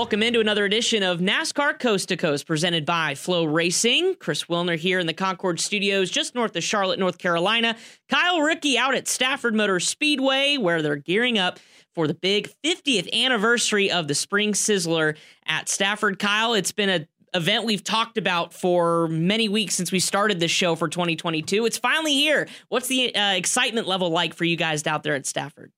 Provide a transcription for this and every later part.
Welcome into another edition of NASCAR Coast to Coast presented by Flow Racing. Chris Wilner here in the Concord Studios just north of Charlotte, North Carolina. Kyle Rickey out at Stafford Motor Speedway where they're gearing up for the big 50th anniversary of the Spring Sizzler at Stafford. Kyle, it's been a event we've talked about for many weeks since we started this show for 2022. It's finally here. What's the uh, excitement level like for you guys out there at Stafford?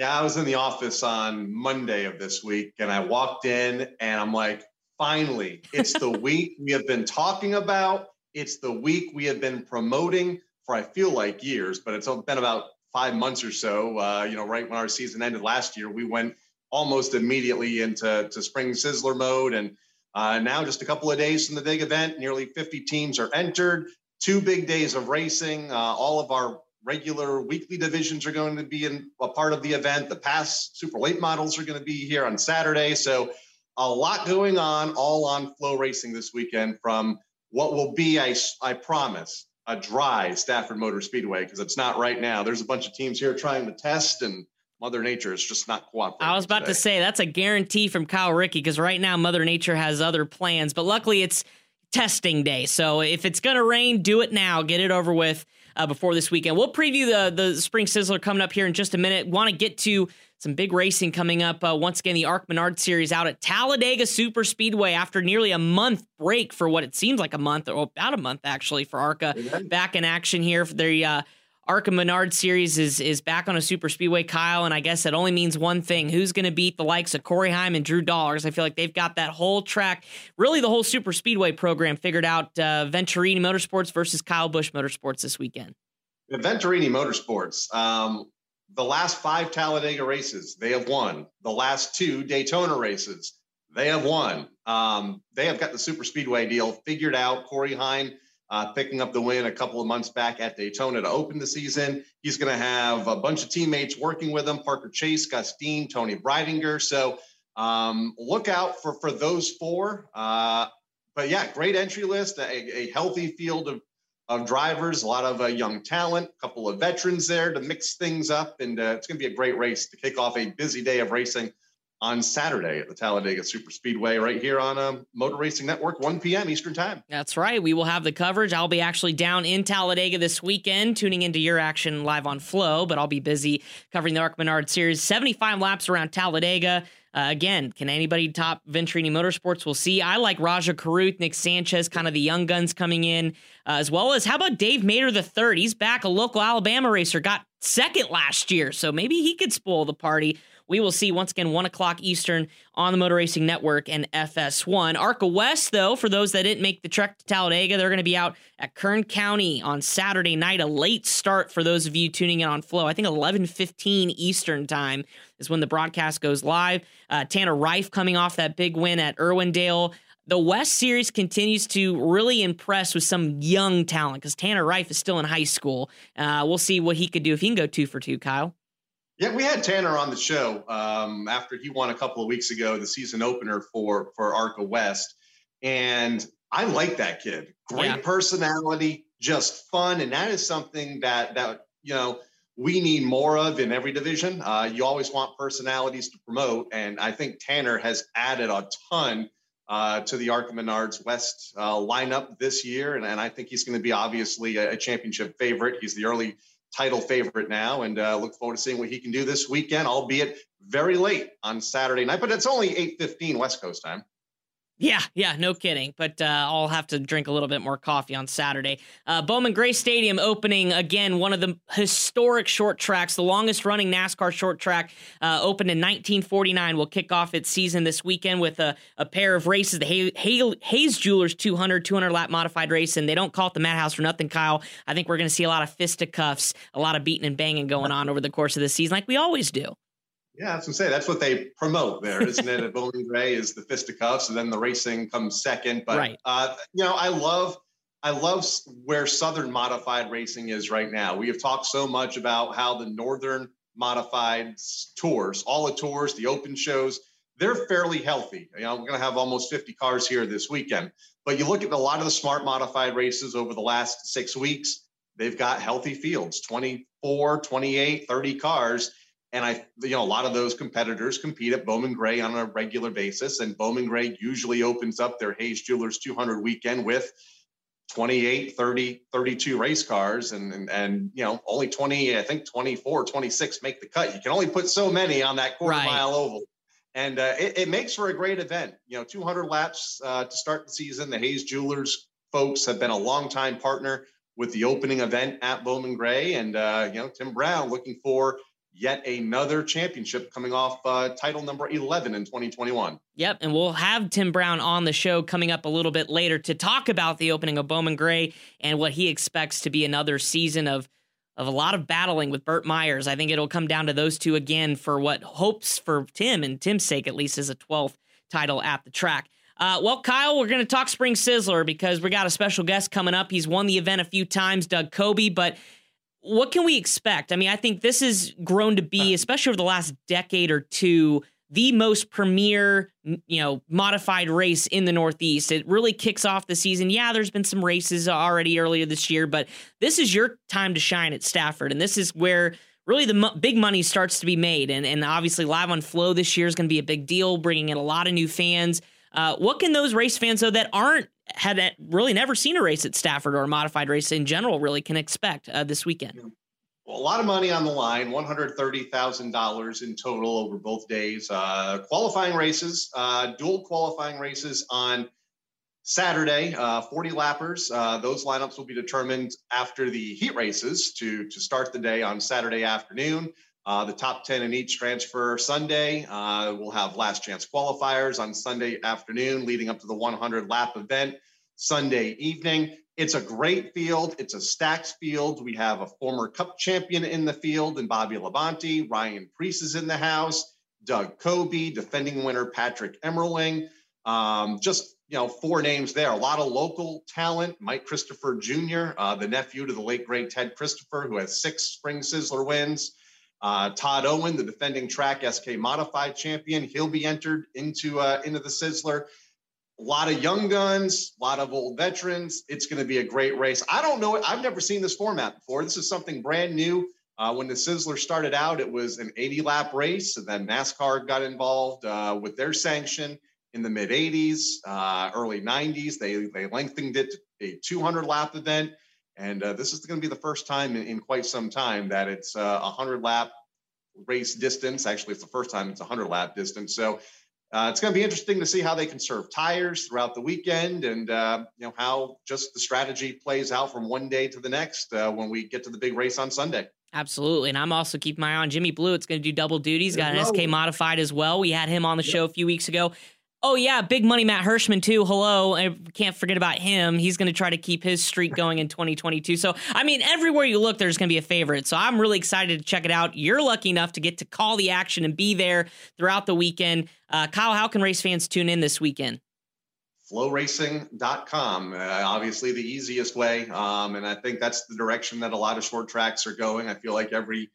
Yeah, I was in the office on Monday of this week and I walked in and I'm like, finally, it's the week we have been talking about. It's the week we have been promoting for, I feel like years, but it's been about five months or so. Uh, you know, right when our season ended last year, we went almost immediately into to spring sizzler mode. And uh, now, just a couple of days from the big event, nearly 50 teams are entered. Two big days of racing. Uh, all of our regular weekly divisions are going to be in a part of the event. The past super late models are going to be here on Saturday. So a lot going on, all on Flow Racing this weekend from what will be, I, I promise, a dry Stafford Motor Speedway because it's not right now. There's a bunch of teams here trying to test and Mother Nature is just not cooperating. I was about today. to say that's a guarantee from Kyle Ricky because right now Mother Nature has other plans, but luckily it's testing day. So if it's going to rain, do it now. Get it over with uh, before this weekend. We'll preview the the Spring Sizzler coming up here in just a minute. Want to get to some big racing coming up. Uh, once again, the ARCA Menard Series out at Talladega Super Speedway after nearly a month break for what it seems like a month or about a month actually for ARCA. Back in action here for the ARCA Menard series is is back on a super speedway, Kyle, and I guess that only means one thing: who's going to beat the likes of Corey Heim and Drew Dollars? I feel like they've got that whole track, really the whole super speedway program figured out. Uh, Venturini Motorsports versus Kyle Busch Motorsports this weekend. Venturini Motorsports. Um, the last five Talladega races, they have won. The last two Daytona races, they have won. Um, they have got the super speedway deal figured out. Corey Heim uh, picking up the win a couple of months back at Daytona to open the season. He's going to have a bunch of teammates working with him: Parker Chase, Gus Dean, Toni Breidinger. So um, look out for for those four. Uh, but yeah, great entry list, a, a, healthy field of of drivers, a lot of uh, young talent, a couple of veterans there to mix things up, and uh, it's going to be a great race to kick off a busy day of racing on Saturday at the Talladega Super Speedway right here on um, Motor Racing Network, 1 p.m. Eastern Time. That's right. We will have the coverage. I'll be actually down in Talladega this weekend, tuning into your action live on Flow, but I'll be busy covering the ARCA Menard Series. 75 laps around Talladega. Uh, again, can anybody top Venturini Motorsports? We'll see. I like Rajah Caruth, Nick Sanchez, kind of the young guns coming in, uh, as well as how about Dave Mader the third? He's back, a local Alabama racer, got second last year, so maybe he could spoil the party. We will see once again, 1 o'clock Eastern on the Motor Racing Network and FS1. ARCA West, though, for those that didn't make the trek to Talladega, they're going to be out at Kern County on Saturday night. A late start for those of you tuning in on Flow. I think 11:15 Eastern time is when the broadcast goes live. Uh, Tanner Reif coming off that big win at Irwindale. The West Series continues to really impress with some young talent because Tanner Reif is still in high school. Uh, we'll see what he could do if he can go two for two, Kyle. Yeah, we had Tanner on the show um, after he won a couple of weeks ago, the season opener for for ARCA West, and I like that kid. Great yeah. personality, just fun, and that is something that that you know we need more of in every division. Uh, you always want personalities to promote, and I think Tanner has added a ton uh, to the ARCA Menards West uh, lineup this year, and, and I think he's going to be obviously a, a championship favorite. He's the early title favorite now, and uh, look forward to seeing what he can do this weekend, albeit very late on Saturday night. But it's only eight fifteen West Coast time. Yeah, yeah, no kidding. But uh, I'll have to drink a little bit more coffee on Saturday. Uh, Bowman Gray Stadium opening again, one of the historic short tracks, the longest running NASCAR short track, uh, opened in 1949. Will kick off its season this weekend with a, a pair of races, the Hay, Hay, Hayes Jewelers 200, 200 lap modified race. And they don't call it the Madhouse for nothing, Kyle. I think we're going to see a lot of fisticuffs, a lot of beating and banging going on over the course of the season, like we always do. Yeah, I was gonna say that's what they promote there, isn't it? At Bowman Gray is the fisticuffs, and then the racing comes second. But right. uh, you know, I love I love where Southern modified racing is right now. We have talked so much about how the Northern modified tours, all the tours, the open shows, they're fairly healthy. You know, we're going to have almost 50 cars here this weekend. But you look at a lot of the smart modified races over the last six weeks, they've got healthy fields 24, 28, 30 cars. And I, you know, a lot of those competitors compete at Bowman Gray on a regular basis. And Bowman Gray usually opens up their Hayes Jewelers 200 weekend with 28, 30, 32 race cars. And, and, and, you know, only 20, I think 24, 26 make the cut. You can only put so many on that quarter right. mile oval. And uh, it, it, makes for a great event. You know, 200 laps uh, to start the season. The Hayes Jewelers folks have been a longtime partner with the opening event at Bowman Gray. And, uh, you know, Tim Brown looking for yet another championship coming off uh, title number 11 in 2021. Yep, and we'll have Tim Brown on the show coming up a little bit later to talk about the opening of Bowman Gray and what he expects to be another season of of a lot of battling with Burt Myers. I think it'll come down to those two again for what hopes for Tim and Tim's sake at least is a 12th title at the track. Uh, well, Kyle, we're going to talk Spring Sizzler because we got a special guest coming up. He's won the event a few times, Doug Coby, but what can we expect? I mean, I think this has grown to be, especially over the last decade or two, the most premier, you know, modified race in the Northeast. It really kicks off the season. Yeah, there's been some races already earlier this year, but this is your time to shine at Stafford, and this is where really the mo- big money starts to be made. And and obviously, live on Flow this year is going to be a big deal, bringing in a lot of new fans. Uh, what can those race fans though that aren't had really never seen a race at Stafford or a modified race in general really can expect uh, this weekend? Well, a lot of money on the line, $130,000 in total over both days. Uh, qualifying races, uh, dual qualifying races on Saturday, uh, 40 lappers. Uh, those lineups will be determined after the heat races to, to start the day on Saturday afternoon. Uh, the top 10 in each transfer Sunday. Uh, we'll have last chance qualifiers on Sunday afternoon, leading up to the 100 lap event Sunday evening. It's a great field. It's a stacked field. We have a former cup champion in the field and Bobby Labonte. Ryan Preece is in the house. Doug Coby, defending winner Patrick Emmerling. Um, just you know, four names there. A lot of local talent. Mike Christopher Jr., uh, the nephew to the late great Ted Christopher, who has six Spring Sizzler wins. Uh, Todd Owen, the defending track SK modified champion, he'll be entered into uh, into the Sizzler. A lot of young guns, a lot of old veterans. It's going to be a great race. I don't know. I've never seen this format before. This is something brand new. Uh, when the Sizzler started out, it was an 80 lap race, and then NASCAR got involved uh, with their sanction in the mid 80s, uh, early 90s. They they lengthened it to a 200 lap event. And uh, this is going to be the first time in, in, quite some time that it's uh, a 100 lap race distance. Actually, it's the first time it's a 100 lap distance. So uh, it's going to be interesting to see how they can conserve tires throughout the weekend and uh, you know how just the strategy plays out from one day to the next uh, when we get to the big race on Sunday. Absolutely. And I'm also keeping my eye on Jimmy Blewett. It's going to do double duty. He's got an SK modified as well. We had him on the show a few weeks ago. Oh yeah, big money Matt Hirschman too. Hello, I can't forget about him. He's going to try to keep his streak going in 2022. So I mean, everywhere you look, there's going to be a favorite. So I'm really excited to check it out. You're lucky enough to get to call the action and be there throughout the weekend. Uh, Kyle, how can race fans tune in this weekend? flowracing.com uh, obviously the easiest way um, and i think that's the direction that a lot of short tracks are going i feel like every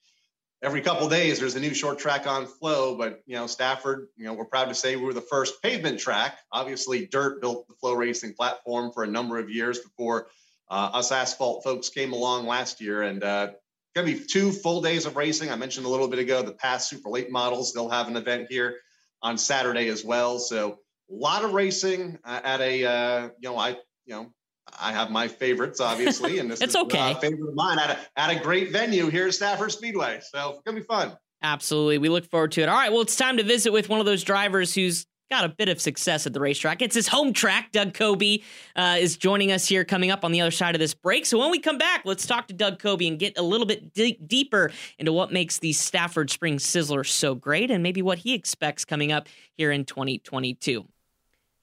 every couple days there's a new short track on flow but you know stafford you know we're proud to say we were the first pavement track. Obviously dirt built the flow racing platform for a number of years before uh, us asphalt folks came along last year. And uh, going to be two full days of racing. I mentioned a little bit ago the past super late models they'll have an event here on saturday as well. So a lot of racing uh, at a uh, you know i you know I have my favorites, obviously, and this it's is okay. a favorite of mine at a, at a great venue here at Stafford Speedway. So it's gonna be fun. Absolutely, we look forward to it. All right, well, it's time to visit with one of those drivers who's got a bit of success at the racetrack. It's his home track. Doug Coby uh, is joining us here coming up on the other side of this break. So when we come back, let's talk to Doug Coby and get a little bit d- deeper into what makes the Stafford Spring Sizzler so great and maybe what he expects coming up here in 2022.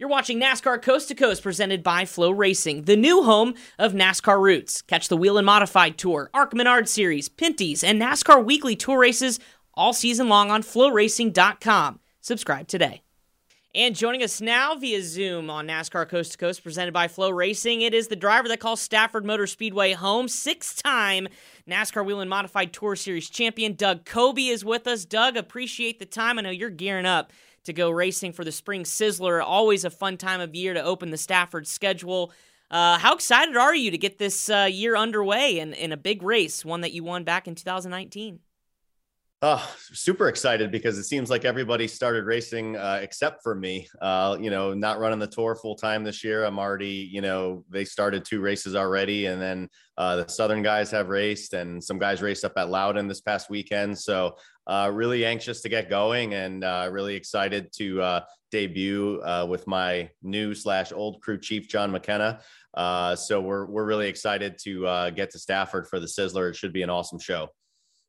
You're watching NASCAR Coast to Coast presented by Flow Racing, the new home of NASCAR Roots. Catch the Whelen Modified Tour, ARCA Menard Series, Pinty's, and NASCAR Weekly Tour races all season long on flowracing.com. Subscribe today. And joining us now via Zoom on NASCAR Coast to Coast, presented by Flow Racing, it is the driver that calls Stafford Motor Speedway home, six-time NASCAR Whelen Modified Tour Series champion Doug Coby is with us. Doug, appreciate the time. I know you're gearing up to go racing for the Spring Sizzler. Always a fun time of year to open the Stafford schedule. Uh, how excited are you to get this uh, year underway in, in a big race, one that you won back in 2019? Oh, super excited because it seems like everybody started racing uh, except for me. Uh, you know, not running the tour full time this year. I'm already, you know, they started two races already, and then uh, the Southern guys have raced, and some guys raced up at Loudon this past weekend. So, uh, really anxious to get going, and uh, really excited to uh, debut with my new slash old crew chief, John McKenna. so we're we're really excited to get to Stafford for the Sizzler. It should be an awesome show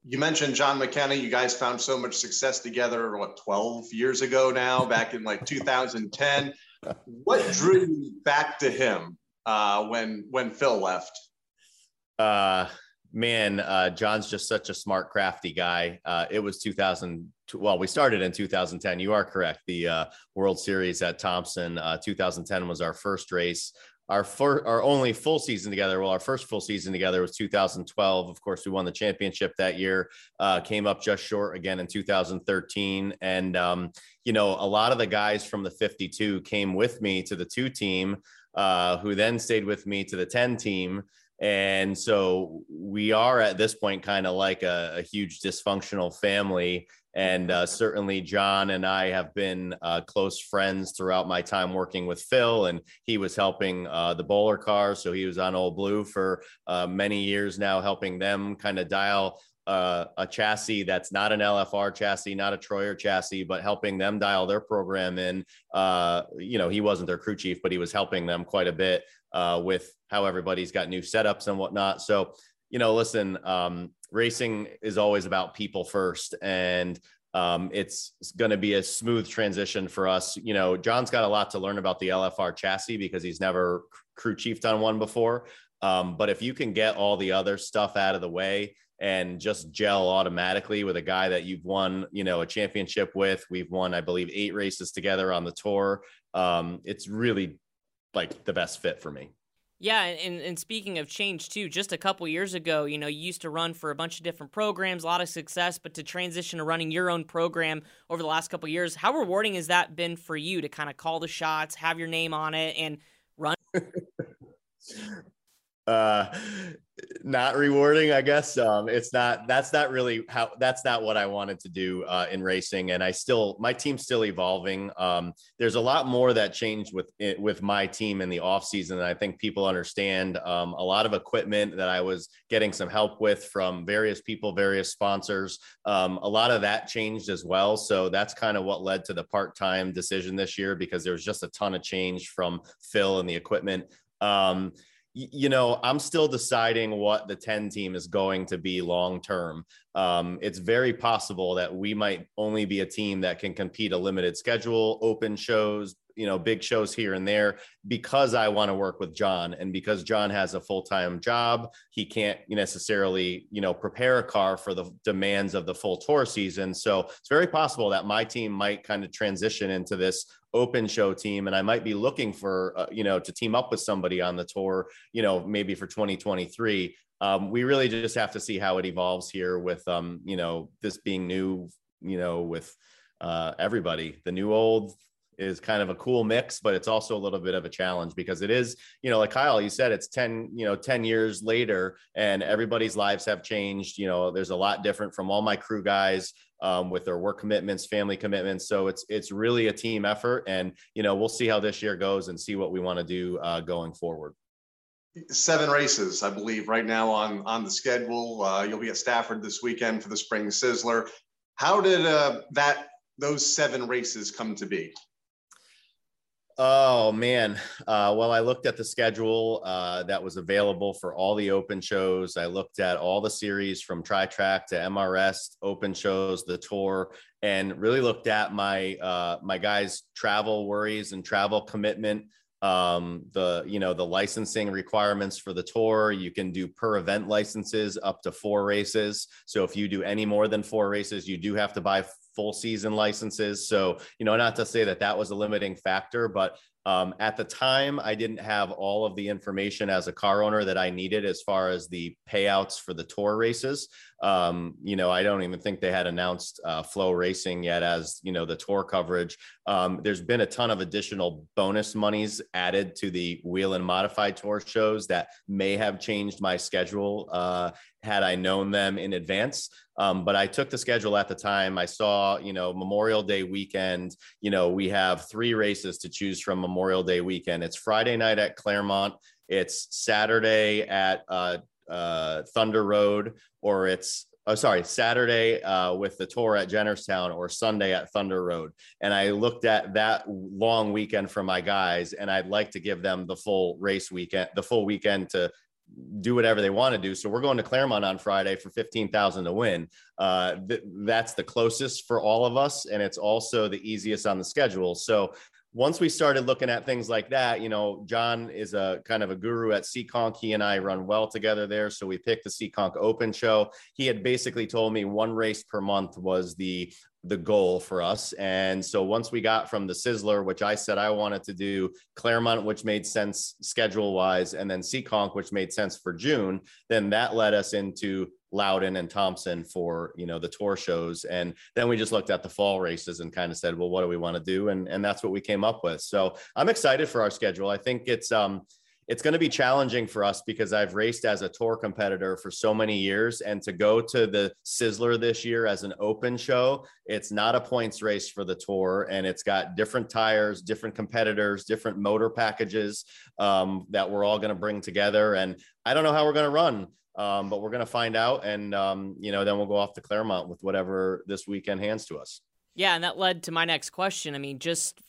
you mentioned John McKenna. You guys found so much success together, what, 12 years ago now, back in like 2010. what drew you back to him uh, when when Phil left? Uh, man, uh, John's just such a smart, crafty guy. Uh, it was 2000. Well, we started in 2010. You are correct. The uh, World Series at Thompson, uh, 2010 was our first race our first, our only full season together. Well, our first full season together was 2012. Of course, we won the championship that year. Uh, came up just short again in 2013, and um, you know, a lot of the guys from the 52 came with me to the two team, uh, who then stayed with me to the 10 team. And so we are at this point kind of like a, a huge dysfunctional family and uh, certainly, John and I have been uh, close friends throughout my time working with Phil, and he was helping uh, the bowler cars. So he was on Old Blue for uh, many years now, helping them kind of dial uh, a chassis that's not an LFR chassis, not a Troyer chassis, but helping them dial their program in. Uh, you know, he wasn't their crew chief, but he was helping them quite a bit with how everybody's got new setups and whatnot. So, you know, listen, um, racing is always about people first and um, it's going to be a smooth transition for us. You know, John's got a lot to learn about the LFR chassis because he's never crew chiefed on one before. Um, but if you can get all the other stuff out of the way and just gel automatically with a guy that you've won, you know, a championship with, we've won, I believe, eight races together on the tour. Um, it's really like the best fit for me. Yeah, and, and speaking of change too, just a couple years ago, you know, you used to run for a bunch of different programs, a lot of success, but to transition to running your own program over the last couple years, how rewarding has that been for you to kind of call the shots, have your name on it, and run? uh not rewarding i guess. Um it's not that's not really how that's not what i wanted to do uh in racing. And i still my team's still evolving. Um there's a lot more that changed with it with my team in the off season and i think people understand. Um a lot of equipment that i was getting some help with from various people various sponsors. Um a lot of that changed as well. So that's kind of what led to the part-time decision this year because there was just a ton of change from phil and the equipment. Um you know, I'm still deciding what the 10 team is going to be long term. Um, it's very possible that we might only be a team that can compete a limited schedule, open shows, you know big shows here and there because i want to work with john and because john has a full-time job he can't necessarily you know prepare a car for the demands of the full tour season so it's very possible that my team might kind of transition into this open show team and i might be looking for uh, you know to team up with somebody on the tour you know maybe for 2023 um, we really just have to see how it evolves here with um, you know this being new you know with uh, everybody the new old is kind of a cool mix, but it's also a little bit of a challenge because it is, you know, like Kyle, you said, it's 10, you know, 10 years later and everybody's lives have changed. You know, there's a lot different from all my crew guys um, with their work commitments, family commitments. So it's, it's really a team effort and, you know, we'll see how this year goes and see what we want to do uh, going forward. Seven races, I believe, right now on on the schedule. Uh, you'll be at Stafford this weekend for the Spring Sizzler. How did uh, that those seven races come to be? Oh man. Uh, well, I looked at the schedule uh, that was available for all the open shows. I looked at all the series from Tri Track to MRS, open shows, the tour, and really looked at my uh, my guys' travel worries and travel commitment. Um, the you know the licensing requirements for the tour. You can do per event licenses up to four races. So if you do any more than four races, you do have to buy full season licenses. So, you know, not to say that that was a limiting factor, but um, at the time, I didn't have all of the information as a car owner that I needed as far as the payouts for the tour races. Um, you know, I don't even think they had announced uh, FloRacing yet as, you know, the tour coverage. Um, there's been a ton of additional bonus monies added to the Whelen modified tour shows that may have changed my schedule uh, had I known them in advance. Um, but I took the schedule at the time. I saw, you know, Memorial Day weekend. You know, we have three races to choose from Memorial Day weekend. It's Friday night at Claremont. It's Saturday at uh, uh, Thunder Road, or it's oh sorry Saturday uh, with the tour at Jennerstown, or Sunday at Thunder Road. And I looked at that long weekend for my guys, and I'd like to give them the full race weekend, the full weekend to do whatever they want to do. So we're going to Claremont on Friday for 15,000 to win. Uh, th- that's the closest for all of us. And it's also the easiest on the schedule. So once we started looking at things like that, you know, John is a kind of a guru at Seekonk. He and I run well together there. So we picked the Seekonk Open show. He had basically told me one race per month was the the goal for us. And so once we got from the Sizzler, which I said I wanted to do Claremont, which made sense schedule wise, and then Seekonk, which made sense for June, then that led us into Loudon and Thompson for you know the tour shows, and then we just looked at the fall races and kind of said, well, what do we want to do? And and that's what we came up with. So I'm excited for our schedule. I think it's um it's going to be challenging for us because I've raced as a tour competitor for so many years. And to go to the Sizzler this year as an open show, it's not a points race for the tour. And it's got different tires, different competitors, different motor packages um, that we're all going to bring together. And I don't know how we're going to run. Um, but we're going to find out, and um, you know, then we'll go off to Claremont with whatever this weekend hands to us. Yeah, and that led to my next question. I mean, just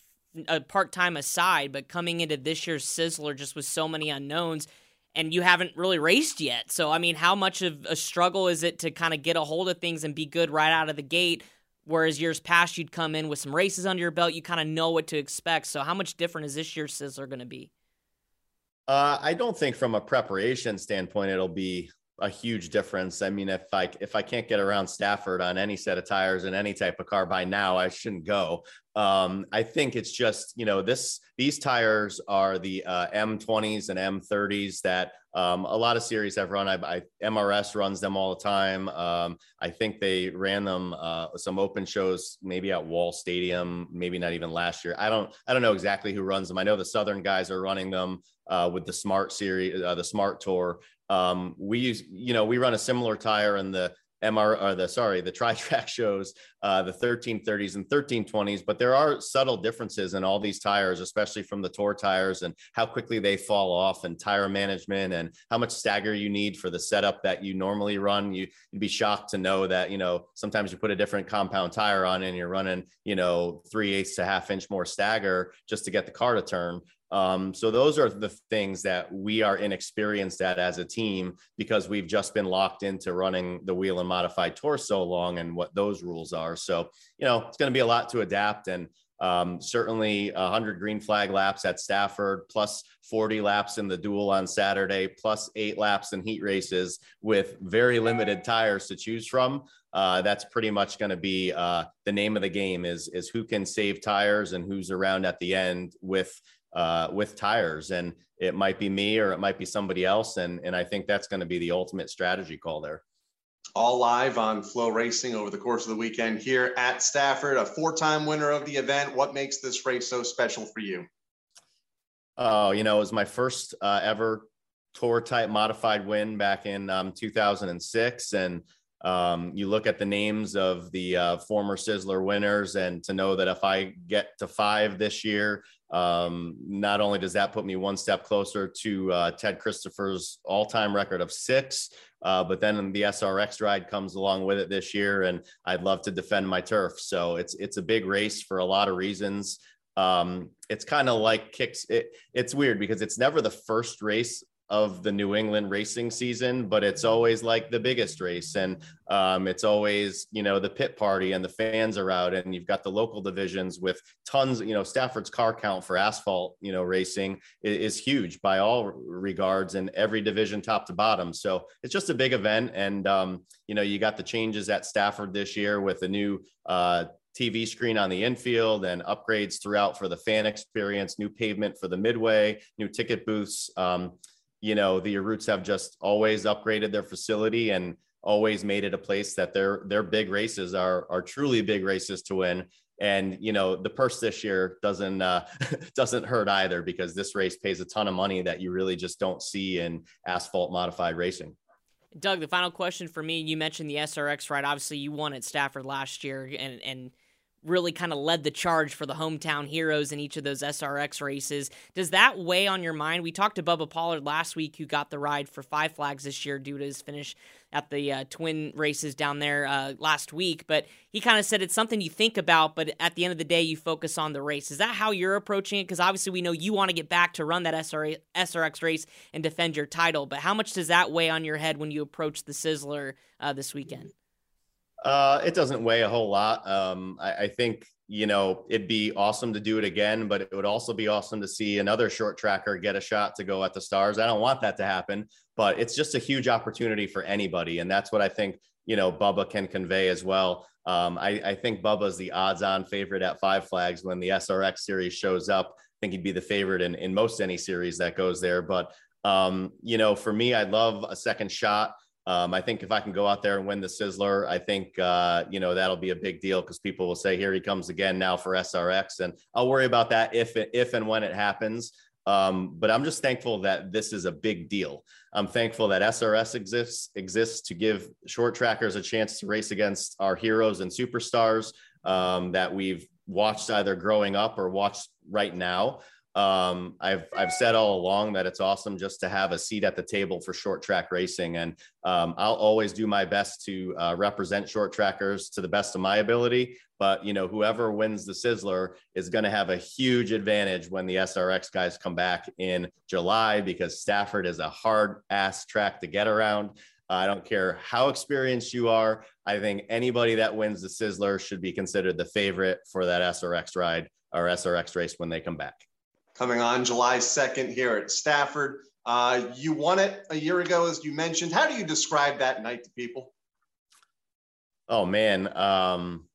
a part time aside, but coming into this year's Sizzler just with so many unknowns, and you haven't really raced yet. So, I mean, how much of a struggle is it to kind of get a hold of things and be good right out of the gate? Whereas years past, you'd come in with some races under your belt, you kind of know what to expect. So, how much different is this year's Sizzler going to be? Uh, I don't think from a preparation standpoint it'll be a huge difference. I mean, if I if I can't get around Stafford on any set of tires in any type of car by now, I shouldn't go. Um, I think it's just you know this these tires are the uh, M20s and M30s that um, a lot of series have run. I, I, MRS runs them all the time. Um, I think they ran them uh, some open shows, maybe at Wall Stadium, maybe not even last year. I don't I don't know exactly who runs them. I know the Southern guys are running them uh, with the Smart series, uh, the Smart Tour. Um, we use, you know, we run a similar tire in the MR or the sorry, the tri track shows, uh, the 1330s and 1320s, but there are subtle differences in all these tires, especially from the tour tires and how quickly they fall off and tire management and how much stagger you need for the setup that you normally run. You, would be shocked to know that, you know, sometimes you put a different compound tire on and you're running, you know, three eighths to half inch more stagger just to get the car to turn. Um, so those are the things that we are inexperienced at as a team because we've just been locked into running the Whelen modified tour so long and what those rules are. So, you know, it's going to be a lot to adapt and um, certainly 100 green flag laps at Stafford, plus 40 laps in the duel on Saturday, plus eight laps in heat races with very limited tires to choose from. Uh, that's pretty much going to be uh, the name of the game is is who can save tires and who's around at the end with uh, with tires. And it might be me or it might be somebody else. And, and I think that's going to be the ultimate strategy call there. All live on Flow Racing over the course of the weekend here at Stafford, a four time winner of the event. What makes this race so special for you? Oh, you know, it was my first uh, ever tour type modified win back in um, 2006. And um, you look at the names of the uh, former Sizzler winners, and to know that if I get to five this year, um, not only does that put me one step closer to uh, Ted Christopher's all time record of six, uh, but then the SRX ride comes along with it this year, and I'd love to defend my turf. So it's it's a big race for a lot of reasons. um, it's kind of like kicks. It, it's weird because it's never the first race of the New England racing season, but it's always like the biggest race. And um, it's always, you know, the pit party and the fans are out. And you've got the local divisions with tons, you know, Stafford's car count for asphalt, you know, racing is, is huge by all regards and every division top to bottom. So it's just a big event. And, um, you know, you got the changes at Stafford this year with a new uh, TV screen on the infield and upgrades throughout for the fan experience, new pavement for the midway, new ticket booths. Um, you know, the Arutes have just always upgraded their facility and always made it a place that their their big races are are truly big races to win. And you know, the purse this year doesn't uh, doesn't hurt either because this race pays a ton of money that you really just don't see in asphalt modified racing. Doug, the final question for me, you mentioned the SRX ride. Obviously, you won at Stafford last year, and and really kind of led the charge for the hometown heroes in each of those SRX races. Does that weigh on your mind? We talked to Bubba Pollard last week, who got the ride for Five Flags this year due to his finish at the uh, twin races down there uh, last week. But he kind of said it's something you think about, but at the end of the day, you focus on the race. Is that how you're approaching it? Because obviously, we know you want to get back to run that SR- SRX race and defend your title. But how much does that weigh on your head when you approach the Sizzler uh, this weekend? Uh, it doesn't weigh a whole lot. Um, I, I, think you know it'd be awesome to do it again, but it would also be awesome to see another short tracker get a shot to go at the stars. I don't want that to happen, but it's just a huge opportunity for anybody, and that's what I think you know Bubba can convey as well. Um, I, I think Bubba's the odds-on favorite at Five Flags when the SRX series shows up. I think he'd be the favorite in, in most any series that goes there. But um, you know, for me, I'd love a second shot. Um, I think if I can go out there and win the Sizzler, I think uh, you know that'll be a big deal because people will say, "Here he comes again now for SRX," and I'll worry about that if if and when it happens. Um, but I'm just thankful that this is a big deal. I'm thankful that SRX exists exists to give short trackers a chance to race against our heroes and superstars um, that we've watched either growing up or watched right now. Um, I've I've said all along that it's awesome just to have a seat at the table for short track racing, and um, I'll always do my best to uh, represent short trackers to the best of my ability. But you know, whoever wins the Sizzler is going to have a huge advantage when the SRX guys come back in July because Stafford is a hard ass track to get around. I don't care how experienced you are. I think anybody that wins the Sizzler should be considered the favorite for that SRX ride or SRX race when they come back coming on July 2nd here at Stafford. Uh, you won it a year ago, as you mentioned. How do you describe that night to people? Oh, man. Um,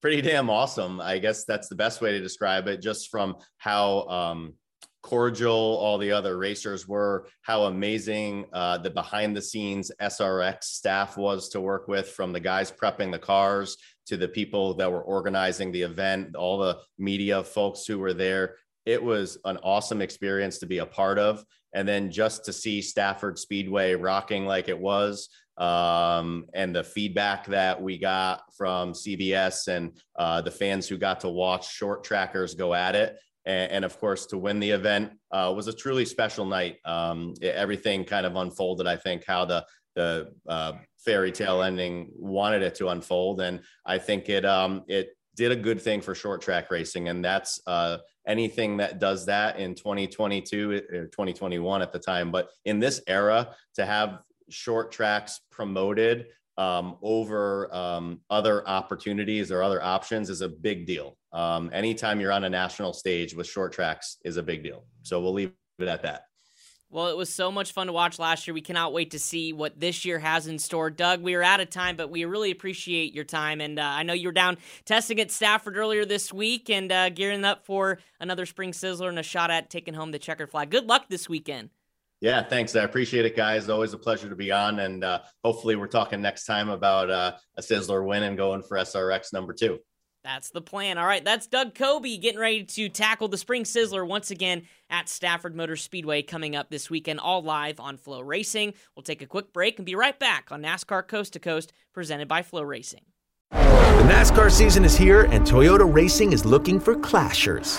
pretty damn awesome. I guess that's the best way to describe it, just from how um, cordial all the other racers were, how amazing uh, the behind the scenes SRX staff was to work with, from the guys prepping the cars to the people that were organizing the event, all the media folks who were there it was an awesome experience to be a part of. And then just to see Stafford Speedway rocking like it was, um, and the feedback that we got from CBS and uh, the fans who got to watch short trackers go at it. And, and of course, to win the event uh, was a truly special night. Um, everything kind of unfolded, I think, how the the uh, fairy tale ending wanted it to unfold, and I think it um, it did a good thing for short track racing, and that's uh, anything that does that in 2022 or 2021 at the time. But in this era, to have short tracks promoted um, over um, other opportunities or other options is a big deal. Um, anytime you're on a national stage with short tracks is a big deal. So we'll leave it at that. Well, it was so much fun to watch last year. We cannot wait to see what this year has in store. Doug, we are out of time, but we really appreciate your time. And uh, I know you were down testing at Stafford earlier this week and uh, gearing up for another spring sizzler and a shot at taking home the checkered flag. Good luck this weekend. Yeah, thanks. I appreciate it, guys. Always a pleasure to be on. And uh, hopefully, we're talking next time about uh, a Sizzler win and going for SRX number two. That's the plan. All right, that's Doug Coby getting ready to tackle the Spring Sizzler once again at Stafford Motor Speedway coming up this weekend, all live on Flow Racing. We'll take a quick break and be right back on NASCAR Coast to Coast, presented by Flow Racing. The NASCAR season is here, and Toyota Racing is looking for clashers.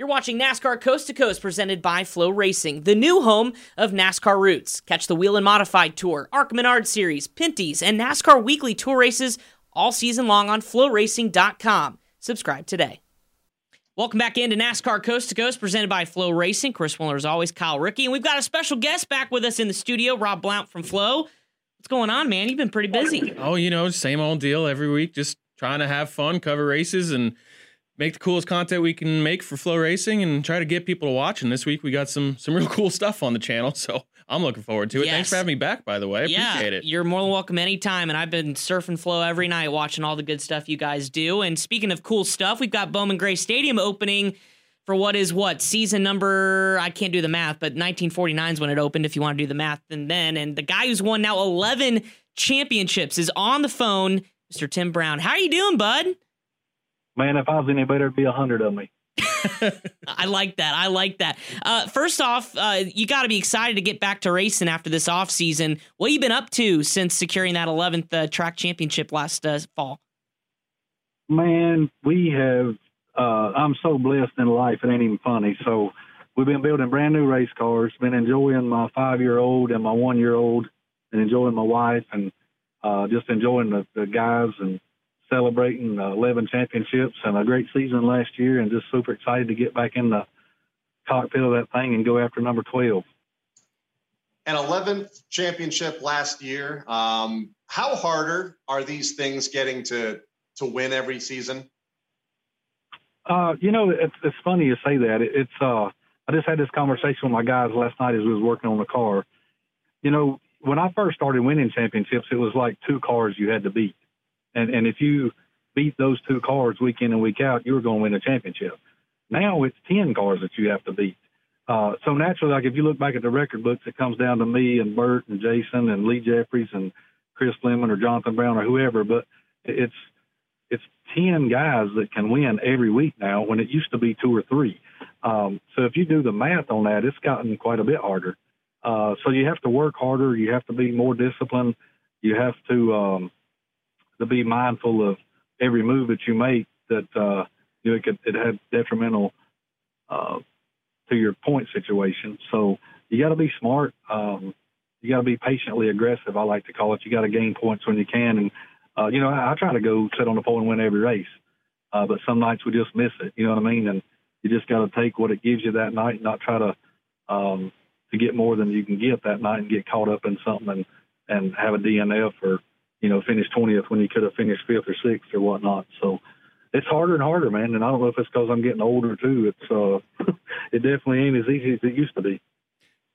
You're watching NASCAR Coast to Coast presented by Flow Racing, the new home of NASCAR Roots. Catch the Whelen Modified Tour, ARCA Menard Series, Pinty's, and NASCAR Weekly Tour races all season long on flowracing.com. Subscribe today. Welcome back into NASCAR Coast to Coast presented by Flow Racing. Chris Wilner, as always, Kyle Ricky. And we've got a special guest back with us in the studio, Rob Blount from Flow. What's going on, man? You've been pretty busy. Oh, you know, same old deal every week, just trying to have fun, cover races, and make the coolest content we can make for Flow Racing and try to get people to watch. And this week we got some some real cool stuff on the channel, so I'm looking forward to it. Yes. Thanks for having me back, by the way. I yeah, appreciate it. You're more than welcome anytime. And I've been surfing Flow every night, watching all the good stuff you guys do. And speaking of cool stuff, we've got Bowman Gray Stadium opening for what is what season number? I can't do the math, but 1949 is when it opened. If you want to do the math, and then and the guy who's won now 11 championships is on the phone, Mr. Tim Brown. How are you doing, bud? Man, if I was any better, it'd be a hundred of me. I like that. I like that. Uh, first off, uh, you got to be excited to get back to racing after this off season. What you been up to since securing that 11th uh, track championship last uh, fall? Man, we have. Uh, I'm so blessed in life; it ain't even funny. So, we've been building brand new race cars. Been enjoying my five year old and my one year old, and enjoying my wife, and uh, just enjoying the, the guys and celebrating uh, 11 championships and a great season last year, and just super excited to get back in the cockpit of that thing and go after number 12. An 11th championship last year. Um, how harder are these things getting to to win every season? Uh, you know, it's, it's funny you say that. It, it's uh, I just had this conversation with my guys last night as we was working on the car. You know, when I first started winning championships, it was like two cars you had to beat, and and if you beat those two cars week in and week out, you were going to win a championship. Now it's ten cars that you have to beat. Uh, so naturally, like if you look back at the record books, it comes down to me and Burt and Jason and Lee Jeffries and Chris Fleming or Jonathan Brown or whoever. But it's it's ten guys that can win every week now, when it used to be two or three. Um, so if you do the math on that, it's gotten quite a bit harder. Uh, so you have to work harder. You have to be more disciplined. You have to um, to be mindful of every move that you make. That uh, you know it could it had detrimental uh, to your point situation. So you got to be smart. Um, you got to be patiently aggressive. I like to call it. You got to gain points when you can. And uh, you know, I, I try to go sit on the pole and win every race. Uh, but some nights we just miss it. You know what I mean? And you just got to take what it gives you that night, and not try to um, to get more than you can get that night and get caught up in something and and have a DNF or you know finish 20th when you could have finished fifth or sixth or whatnot. So it's harder and harder, man. And I don't know if it's because I'm getting older too. It's uh, it definitely ain't as easy as it used to be.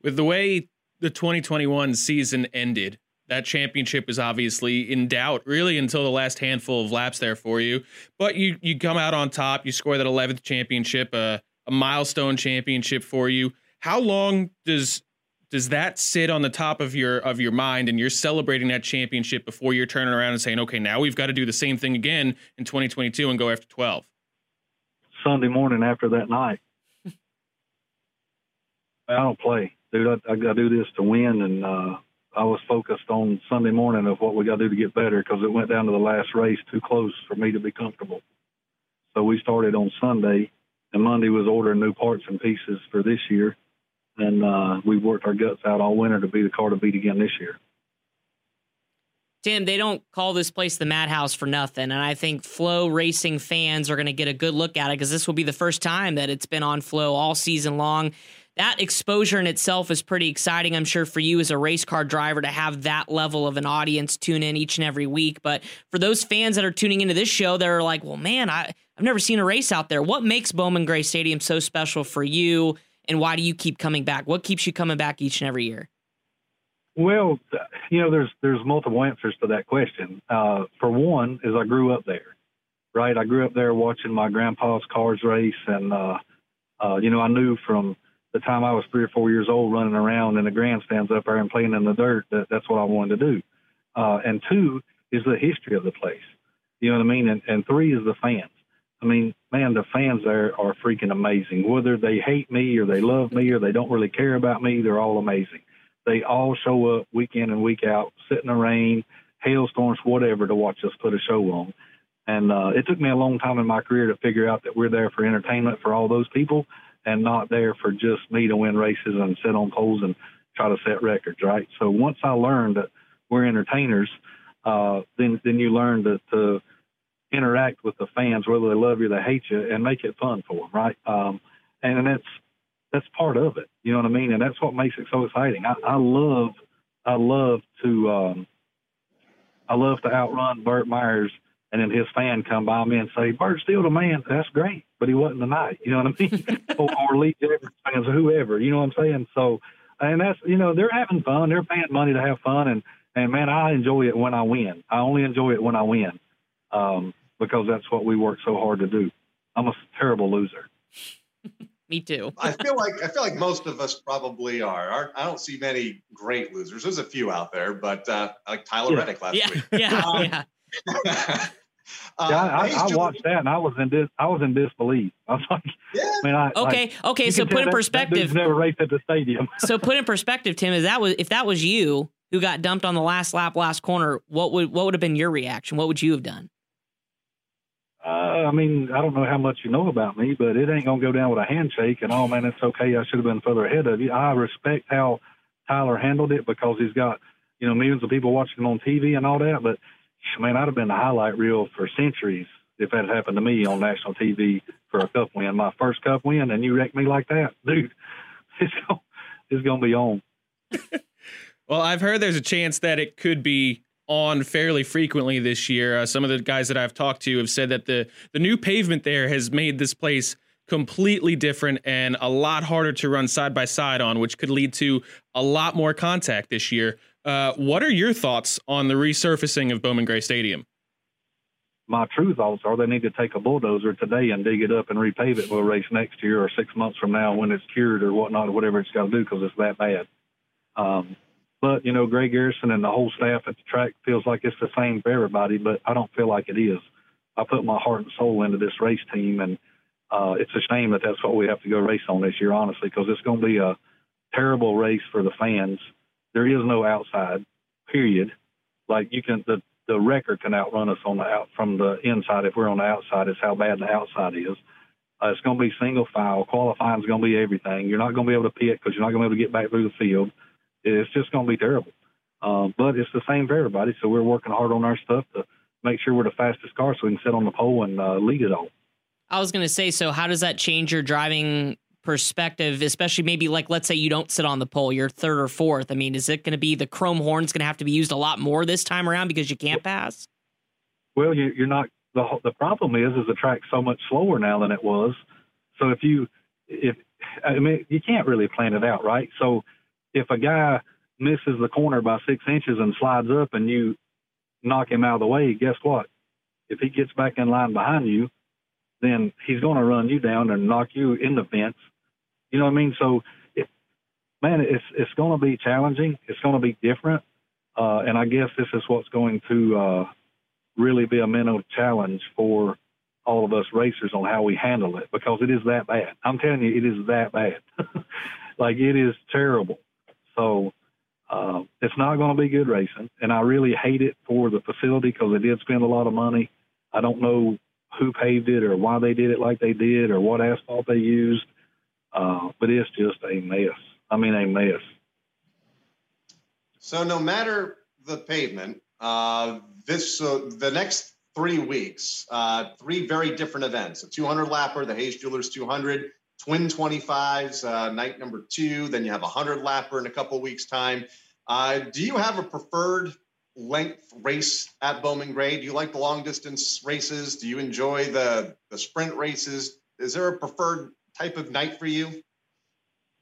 With the way the 2021 season ended, that championship is obviously in doubt, really, until the last handful of laps there for you. But you you come out on top. You score that 11th championship, a, a milestone championship for you. How long does does that sit on the top of your of your mind and you're celebrating that championship before you're turning around and saying, okay, now we've got to do the same thing again in 2022 and go after 12? Sunday morning after that night. I don't play, dude. I, I do this to win, and uh, I was focused on Sunday morning of what we got to do to get better because it went down to the last race too close for me to be comfortable. So we started on Sunday, and Monday was ordering new parts and pieces for this year, and uh, we worked our guts out all winter to be the car to beat again this year. Tim, they don't call this place the Madhouse for nothing. And I think Flow Racing fans are going to get a good look at it because this will be the first time that it's been on Flow all season long. That exposure in itself is pretty exciting, I'm sure, for you as a race car driver to have that level of an audience tune in each and every week. But for those fans that are tuning into this show, that are like, well, man, I, I've never seen a race out there. What makes Bowman Gray Stadium so special for you and why do you keep coming back? What keeps you coming back each and every year? Well, you know, there's there's multiple answers to that question. Uh, for one, is I grew up there, right? I grew up there watching my grandpa's cars race, and uh, uh, you know, I knew from the time I was three or four years old, running around in the grandstands up there and playing in the dirt, that that's what I wanted to do. Uh, and two is the history of the place. You know what I mean? And, and three is the fans. I mean, man, the fans there are freaking amazing. Whether they hate me or they love me or they don't really care about me, they're all amazing. They all show up week in and week out, sit in the rain, hailstorms, whatever, to watch us put a show on. And uh, it took me a long time in my career to figure out that we're there for entertainment for all those people and not there for just me to win races and sit on poles and try to set records, right? So once I learned that we're entertainers, uh, then then you learn to, to interact with the fans, whether they love you or they hate you, and make it fun for them, right? Um, and that's that's part of it. You know what I mean? And that's what makes it so exciting. I, I love I love to um, I love to outrun Burt Myers and then his fan come by me and say, Burt's still the man. That's great, but he wasn't tonight. You know what I mean? or, or Lee Jeffreys fans or whoever. You know what I'm saying? So, and that's you know they're having fun. They're paying money to have fun, and and man, I enjoy it when I win. I only enjoy it when I win, um, because that's what we work so hard to do. I'm a terrible loser. Me too. I feel like I feel like most of us probably are. I don't see many great losers. There's a few out there, but uh, like Tyler yeah. Reddick last yeah. week. Yeah, um, yeah. uh, yeah, I, Hayes I watched that and I was in dis, I was in disbelief. I was like, Yeah. I mean, I, Okay, like, okay. So put in that- that perspective. dude's never raced at the stadium. so put in perspective, Tim. Is that was if that was you who got dumped on the last lap, last corner? What would what would have been your reaction? What would you have done? Uh, I mean, I don't know how much you know about me, but it ain't gonna go down with a handshake and oh man, it's okay. I should have been further ahead of you. I respect how Tyler handled it because he's got you know millions of people watching him on TV and all that. But man, I'd have been the highlight reel for centuries if that had happened to me on national TV for a cup win, my first cup win, and you wreck me like that, dude. It's gonna, it's gonna be on. Well, I've heard there's a chance that it could be on fairly frequently this year. Uh, some of the guys that I've talked to have said that the the new pavement there has made this place completely different and a lot harder to run side by side on, which could lead to a lot more contact this year. Uh, what are your thoughts on the resurfacing of Bowman Gray Stadium? my true thoughts are they need to take a bulldozer today and dig it up and repave it for a race next year or six months from now when it's cured or whatnot or whatever it's got to do because it's that bad. Um, but you know, Gray Garrison and the whole staff at the track feels like it's the same for everybody, but I don't feel like it is. I put my heart and soul into this race team, and uh, it's a shame that that's what we have to go race on this year, honestly, because it's going to be a terrible race for the fans. There is no outside, period. Like you can the the record can outrun us on the out from the inside if we're on the outside. It's how bad the outside is. Uh, it's going to be single file. Qualifying is going to be everything. You're not going to be able to pit because you're not going to be able to get back through the field. It's just going to be terrible. Um, but it's the same for everybody. So we're working hard on our stuff to make sure we're the fastest car so we can sit on the pole and uh, lead it all. I was going to say, so how does that change your driving perspective, especially maybe like, let's say you don't sit on the pole, you're third or fourth. I mean, is it going to be the chrome horn's going to have to be used a lot more this time around because you can't pass? Well, you, you're not. The the problem is, is the track's so much slower now than it was. So if you, if I mean, you can't really plan it out, right? So if a guy misses the corner by six inches and slides up, and you knock him out of the way, guess what? If he gets back in line behind you, then he's going to run you down and knock you in the fence. You know what I mean? So, it, man, it's it's going to be challenging. It's going to be different, uh, and I guess this is what's going to uh, really be a mental challenge for all of us racers on how we handle it because it is that bad. I'm telling you, it is that bad. like it is terrible. So uh, it's not going to be good racing, and I really hate it for the facility because they did spend a lot of money. I don't know who paved it or why they did it like they did or what asphalt they used, uh, but it's just a mess. I mean, a mess. So no matter the pavement, uh, this so the next three weeks, uh, three very different events: a 200 lapper, the Hayes Jewelers 200, twin 25s, uh, night number two. Then you have a 100 lapper in a couple weeks' time. Uh, do you have a preferred length race at Bowman Gray? Do you like the long distance races? Do you enjoy the the sprint races? Is there a preferred type of night for you?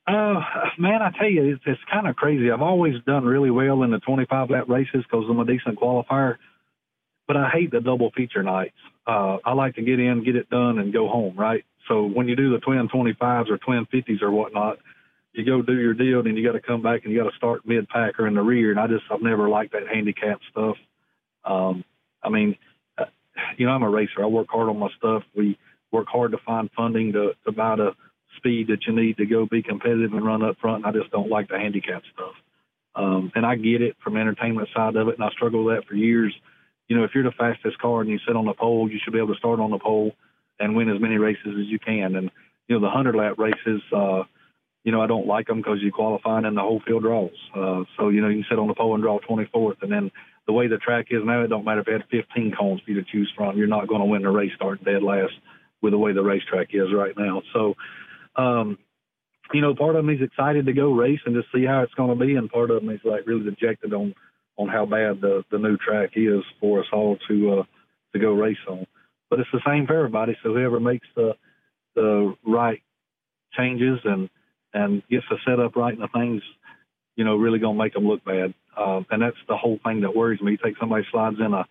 Uh, man, I tell you, it's, it's kind of crazy. I've always done really well in the 25 lap races because I'm a decent qualifier, but I hate the double feature nights. Uh, I like to get in, get it done, and go home, right? So when you do the twin 25s or twin 50s or whatnot, you go do your deal, and you got to come back and you got to start mid pack or in the rear. And I just, I've never liked that handicap stuff. Um, I mean, uh, you know, I'm a racer. I work hard on my stuff. We work hard to find funding to, to buy the speed that you need to go be competitive and run up front. And I just don't like the handicap stuff. Um, and I get it from entertainment side of it, and I struggled with that for years. You know, if you're the fastest car and you sit on the pole, you should be able to start on the pole and win as many races as you can. And you know, the hundred lap races, uh, you know, I don't like them because you qualify and the whole field draws. Uh, so you know, you can sit on the pole and draw 24th, and then the way the track is now, it don't matter if you had 15 cones for you to choose from. You're not going to win the race starting dead last with the way the racetrack is right now. So, um, you know, part of me is excited to go race and just see how it's going to be, and part of me is like really dejected on on how bad the the new track is for us all to uh, to go race on. But it's the same for everybody. So whoever makes the the right changes and and gets the setup right and the things, you know, really gonna make them look bad. Um, and that's the whole thing that worries me. You take somebody slides in a,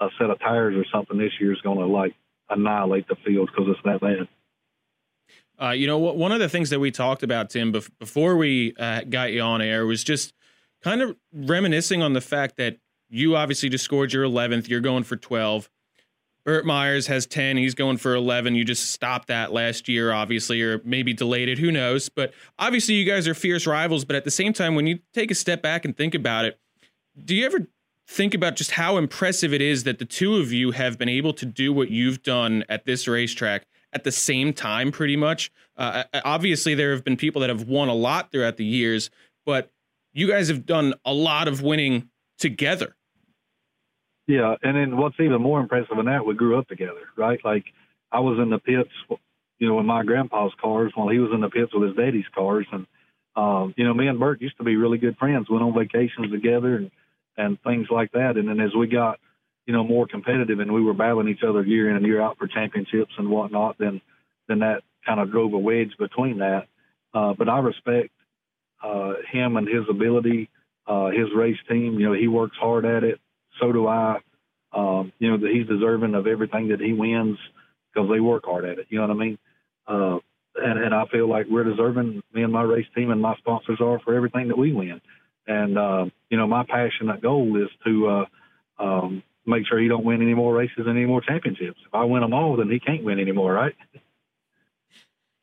a set of tires or something this year is gonna like annihilate the field because it's that bad. Uh, you know, one of the things that we talked about, Tim, before we uh, got you on air was just kind of reminiscing on the fact that you obviously just scored your 11th. You're going for 12. Burt Myers has 10. He's going for 11. You just stopped that last year, obviously, or maybe delayed it. Who knows? But obviously, you guys are fierce rivals. But at the same time, when you take a step back and think about it, do you ever think about just how impressive it is that the two of you have been able to do what you've done at this racetrack at the same time, pretty much? Uh, obviously, there have been people that have won a lot throughout the years, but you guys have done a lot of winning together. Yeah, and then what's even more impressive than that, we grew up together, right? Like I was in the pits, you know, in my grandpa's cars while he was in the pits with his daddy's cars, and um, you know, me and Burt used to be really good friends. Went on vacations together and and things like that. And then as we got, you know, more competitive and we were battling each other year in and year out for championships and whatnot, then then that kind of drove a wedge between that. Uh, but I respect uh, him and his ability, uh, his race team. You know, he works hard at it. So do I. Um, you know, that he's deserving of everything that he wins because they work hard at it. You know what I mean? Uh, and, and I feel like we're deserving, me and my race team and my sponsors are for everything that we win. And, uh, you know, my passionate goal is to, uh, um, make sure he don't win any more races and any more championships. If I win them all, then he can't win anymore, right?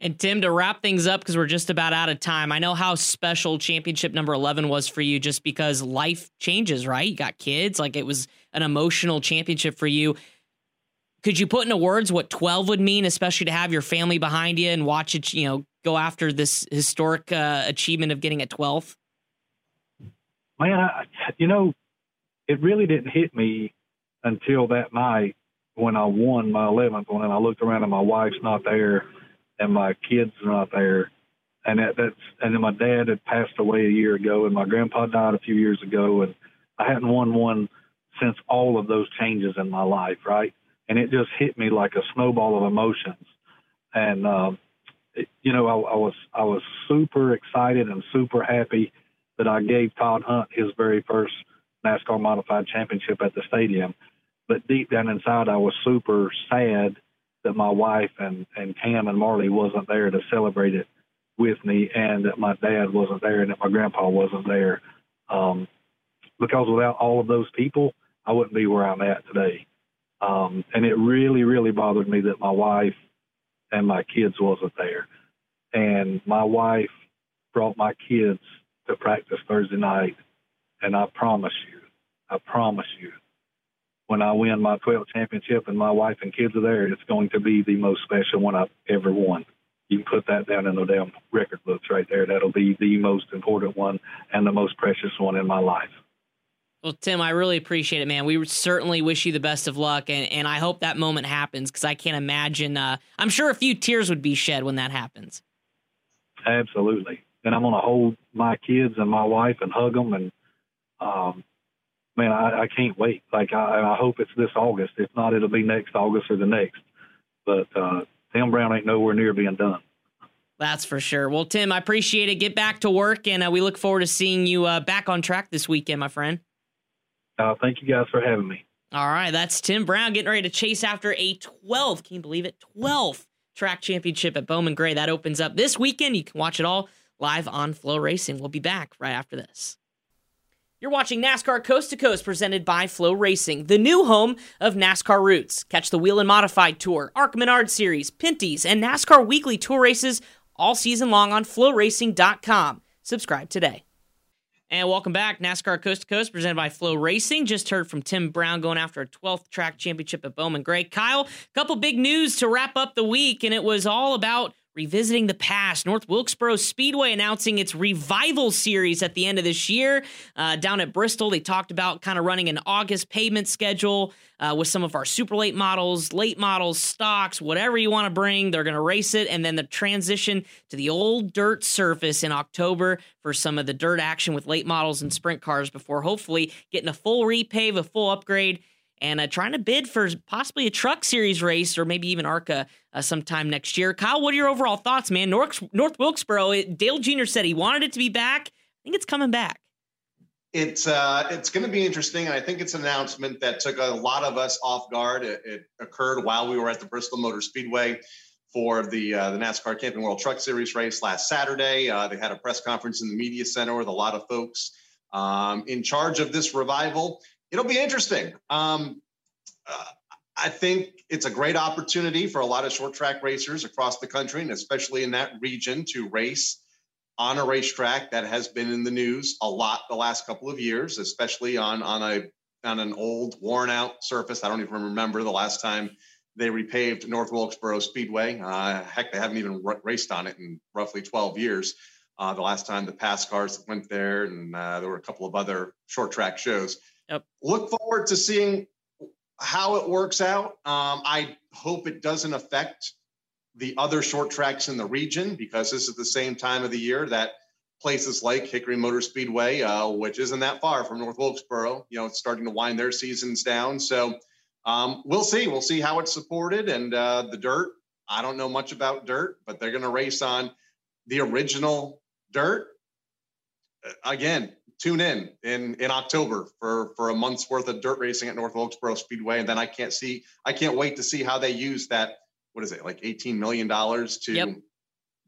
And Tim, to wrap things up, because we're just about out of time, I know how special championship number 11 was for you just because life changes, right? You got kids, like it was an emotional championship for you. Could you put into words what 12 would mean, especially to have your family behind you and watch it, you know, go after this historic uh, achievement of getting a 12th? Man, I, you know, it really didn't hit me until that night when I won my 11th one and I looked around and my wife's not there and my kids are not there. And that, that's and then my dad had passed away a year ago, and my grandpa died a few years ago, and I hadn't won one since all of those changes in my life, right? And it just hit me like a snowball of emotions. And um, it, you know, I, I was I was super excited and super happy that I gave Todd Hunt his very first NASCAR Modified Championship at the stadium. But deep down inside, I was super sad that my wife and and Cam and Marley wasn't there to celebrate it with me, and that my dad wasn't there, and that my grandpa wasn't there. Um, because without all of those people, I wouldn't be where I'm at today. Um, and it really, really bothered me that my wife and my kids wasn't there. And my wife brought my kids to practice Thursday night, and I promise you, I promise you, when I win my 12th championship and my wife and kids are there, it's going to be the most special one I've ever won. You can put that down in the damn record books right there. That'll be the most important one and the most precious one in my life. Well, Tim, I really appreciate it, man. We certainly wish you the best of luck, and, and I hope that moment happens because I can't imagine. Uh, I'm sure a few tears would be shed when that happens. Absolutely, and I'm going to hold my kids and my wife and hug them, and um, man, I, I can't wait. Like I, I hope it's this August. If not, it'll be next August or the next. But uh, Tim Brown ain't nowhere near being done. That's for sure. Well, Tim, I appreciate it. Get back to work, and uh, we look forward to seeing you uh, back on track this weekend, my friend. Uh, thank you guys for having me. All right, that's Tim Brown getting ready to chase after a 12. Can you believe it? 12th track championship at Bowman Gray. That opens up this weekend. You can watch it all live on Flow Racing. We'll be back right after this. You're watching NASCAR Coast to Coast presented by Flow Racing, the new home of NASCAR Roots. Catch the Whelen Modified Tour, ARCA Menard Series, Pinty's, and NASCAR Weekly Tour races all season long on flowracing.com. Subscribe today. And welcome back, NASCAR Coast to Coast, presented by Flow Racing. Just heard from Tim Brown going after a 12th track championship at Bowman Gray. Kyle, couple big news to wrap up the week, and it was all about revisiting the past. North Wilkesboro Speedway announcing its revival series at the end of this year. Uh, down at Bristol, they talked about kind of running an August pavement schedule uh, with some of our super late models, late models, stocks, whatever you want to bring. They're going to race it, and then the transition to the old dirt surface in October for some of the dirt action with late models and sprint cars before hopefully getting a full repave, a full upgrade and uh, trying to bid for possibly a truck series race or maybe even ARCA uh, sometime next year. Kyle, what are your overall thoughts, man? North, North Wilkesboro, it, Dale Jr. said he wanted it to be back. I think it's coming back. It's uh, it's going to be interesting, and I think it's an announcement that took a lot of us off guard. It, it occurred while we were at the Bristol Motor Speedway for the uh, the NASCAR Camping World Truck Series race last Saturday. Uh, they had a press conference in the media center with a lot of folks um, in charge of this revival it'll be interesting. Um, uh, I think it's a great opportunity for a lot of short track racers across the country, and especially in that region, to race on a racetrack that has been in the news a lot the last couple of years, especially on on a on an old worn out surface. I don't even remember the last time they repaved North Wilkesboro Speedway. Uh, heck, they haven't even r- raced on it in roughly 12 years. Uh, the last time the pass cars went there, and uh, there were a couple of other short track shows. Yep. Look forward to seeing how it works out. Um, I hope it doesn't affect the other short tracks in the region because this is the same time of the year that places like Hickory Motor Speedway, uh, which isn't that far from North Wilkesboro, you know, it's starting to wind their seasons down. So um, we'll see. We'll see how it's supported. And uh, the dirt, I don't know much about dirt, but they're going to race on the original dirt. Again, tune in in in October for for a month's worth of dirt racing at North Wilkesboro Speedway, and then I can't see I can't wait to see how they use that. What is it like eighteen million dollars to yep.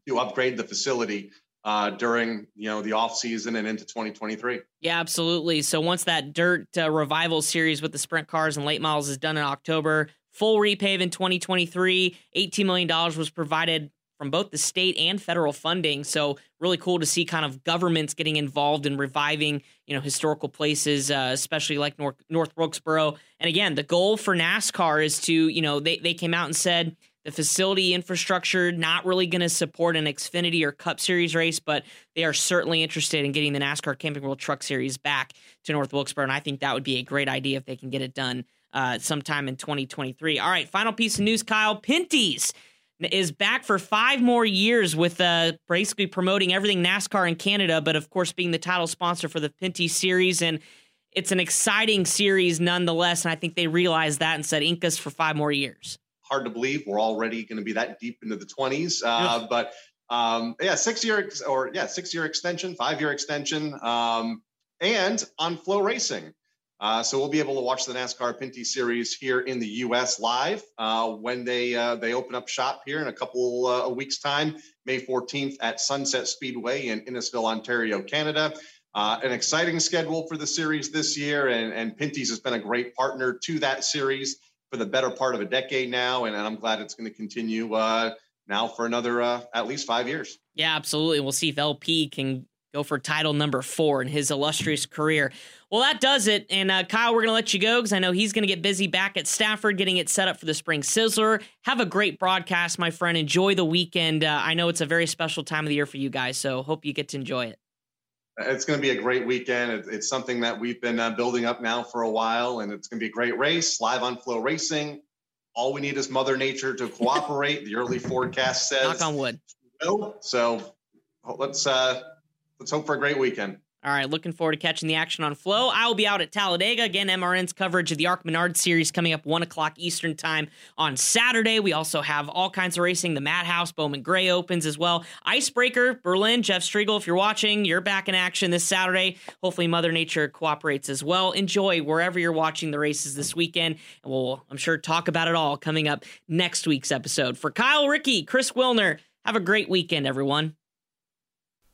to upgrade the facility uh, during you know the off season and into 2023. Yeah, absolutely. So once that dirt uh, revival series with the sprint cars and late models is done in October, full repave in 2023, 18 million dollars was provided from both the state and federal funding. So really cool to see kind of governments getting involved in reviving, you know, historical places, uh, especially like North North Wilkesboro. And again, the goal for NASCAR is to, you know, they they came out and said the facility infrastructure not really going to support an Xfinity or Cup Series race, but they are certainly interested in getting the NASCAR Camping World Truck Series back to North Wilkesboro, and I think that would be a great idea if they can get it done uh, sometime in 2023. All right, final piece of news, Kyle Pinty's is back for five more years with uh, basically promoting everything NASCAR in Canada, but of course being the title sponsor for the Pinty Series. And it's an exciting series nonetheless. And I think they realized that and said Incas for five more years. Hard to believe we're already going to be that deep into the 20s. Uh, but um, yeah, six year or yeah, six year extension, five year extension, um, and on FloRacing. Uh, so we'll be able to watch the NASCAR Pinty Series here in the U.S. live uh, when they uh, they open up shop here in a couple uh, weeks' time, May 14th at Sunset Speedway in Innisfil, Ontario, Canada. Uh, an exciting schedule for the series this year, and, and Pinty's has been a great partner to that series for the better part of a decade now, and, and I'm glad it's going to continue uh, now for another at least five years. Yeah, absolutely. We'll see if LP can go for title number four in his illustrious career. Well, that does it. And uh, Kyle, we're going to let you go because I know he's going to get busy back at Stafford getting it set up for the Spring Sizzler. Have a great broadcast, my friend. Enjoy the weekend. Uh, I know it's a very special time of the year for you guys, so hope you get to enjoy it. It's going to be a great weekend. It's something that we've been uh, building up now for a while, and it's going to be a great race live on Flow Racing. All we need is Mother Nature to cooperate. the early forecast says. Knock on wood. No, so let's uh, let's hope for a great weekend. All right, looking forward to catching the action on Flow. I will be out at Talladega. Again, MRN's coverage of the ARCA Menard series coming up 1 o'clock Eastern Time on Saturday. We also have all kinds of racing. The Madhouse, Bowman Gray opens as well. Icebreaker, Berlin, Jeff Striegel, if you're watching, you're back in action this Saturday. Hopefully, Mother Nature cooperates as well. Enjoy wherever you're watching the races this weekend. And we'll, I'm sure, talk about it all coming up next week's episode. For Kyle Rickey, Chris Wilner, have a great weekend, everyone.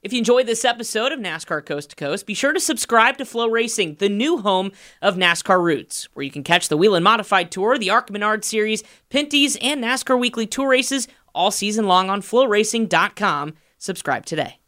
If you enjoyed this episode of NASCAR Coast to Coast, be sure to subscribe to Flow Racing, the new home of NASCAR Roots, where you can catch the Whelen Modified Tour, the ARCA Menard Series, Pinty's, and NASCAR Weekly Tour races all season long on flowracing.com. Subscribe today.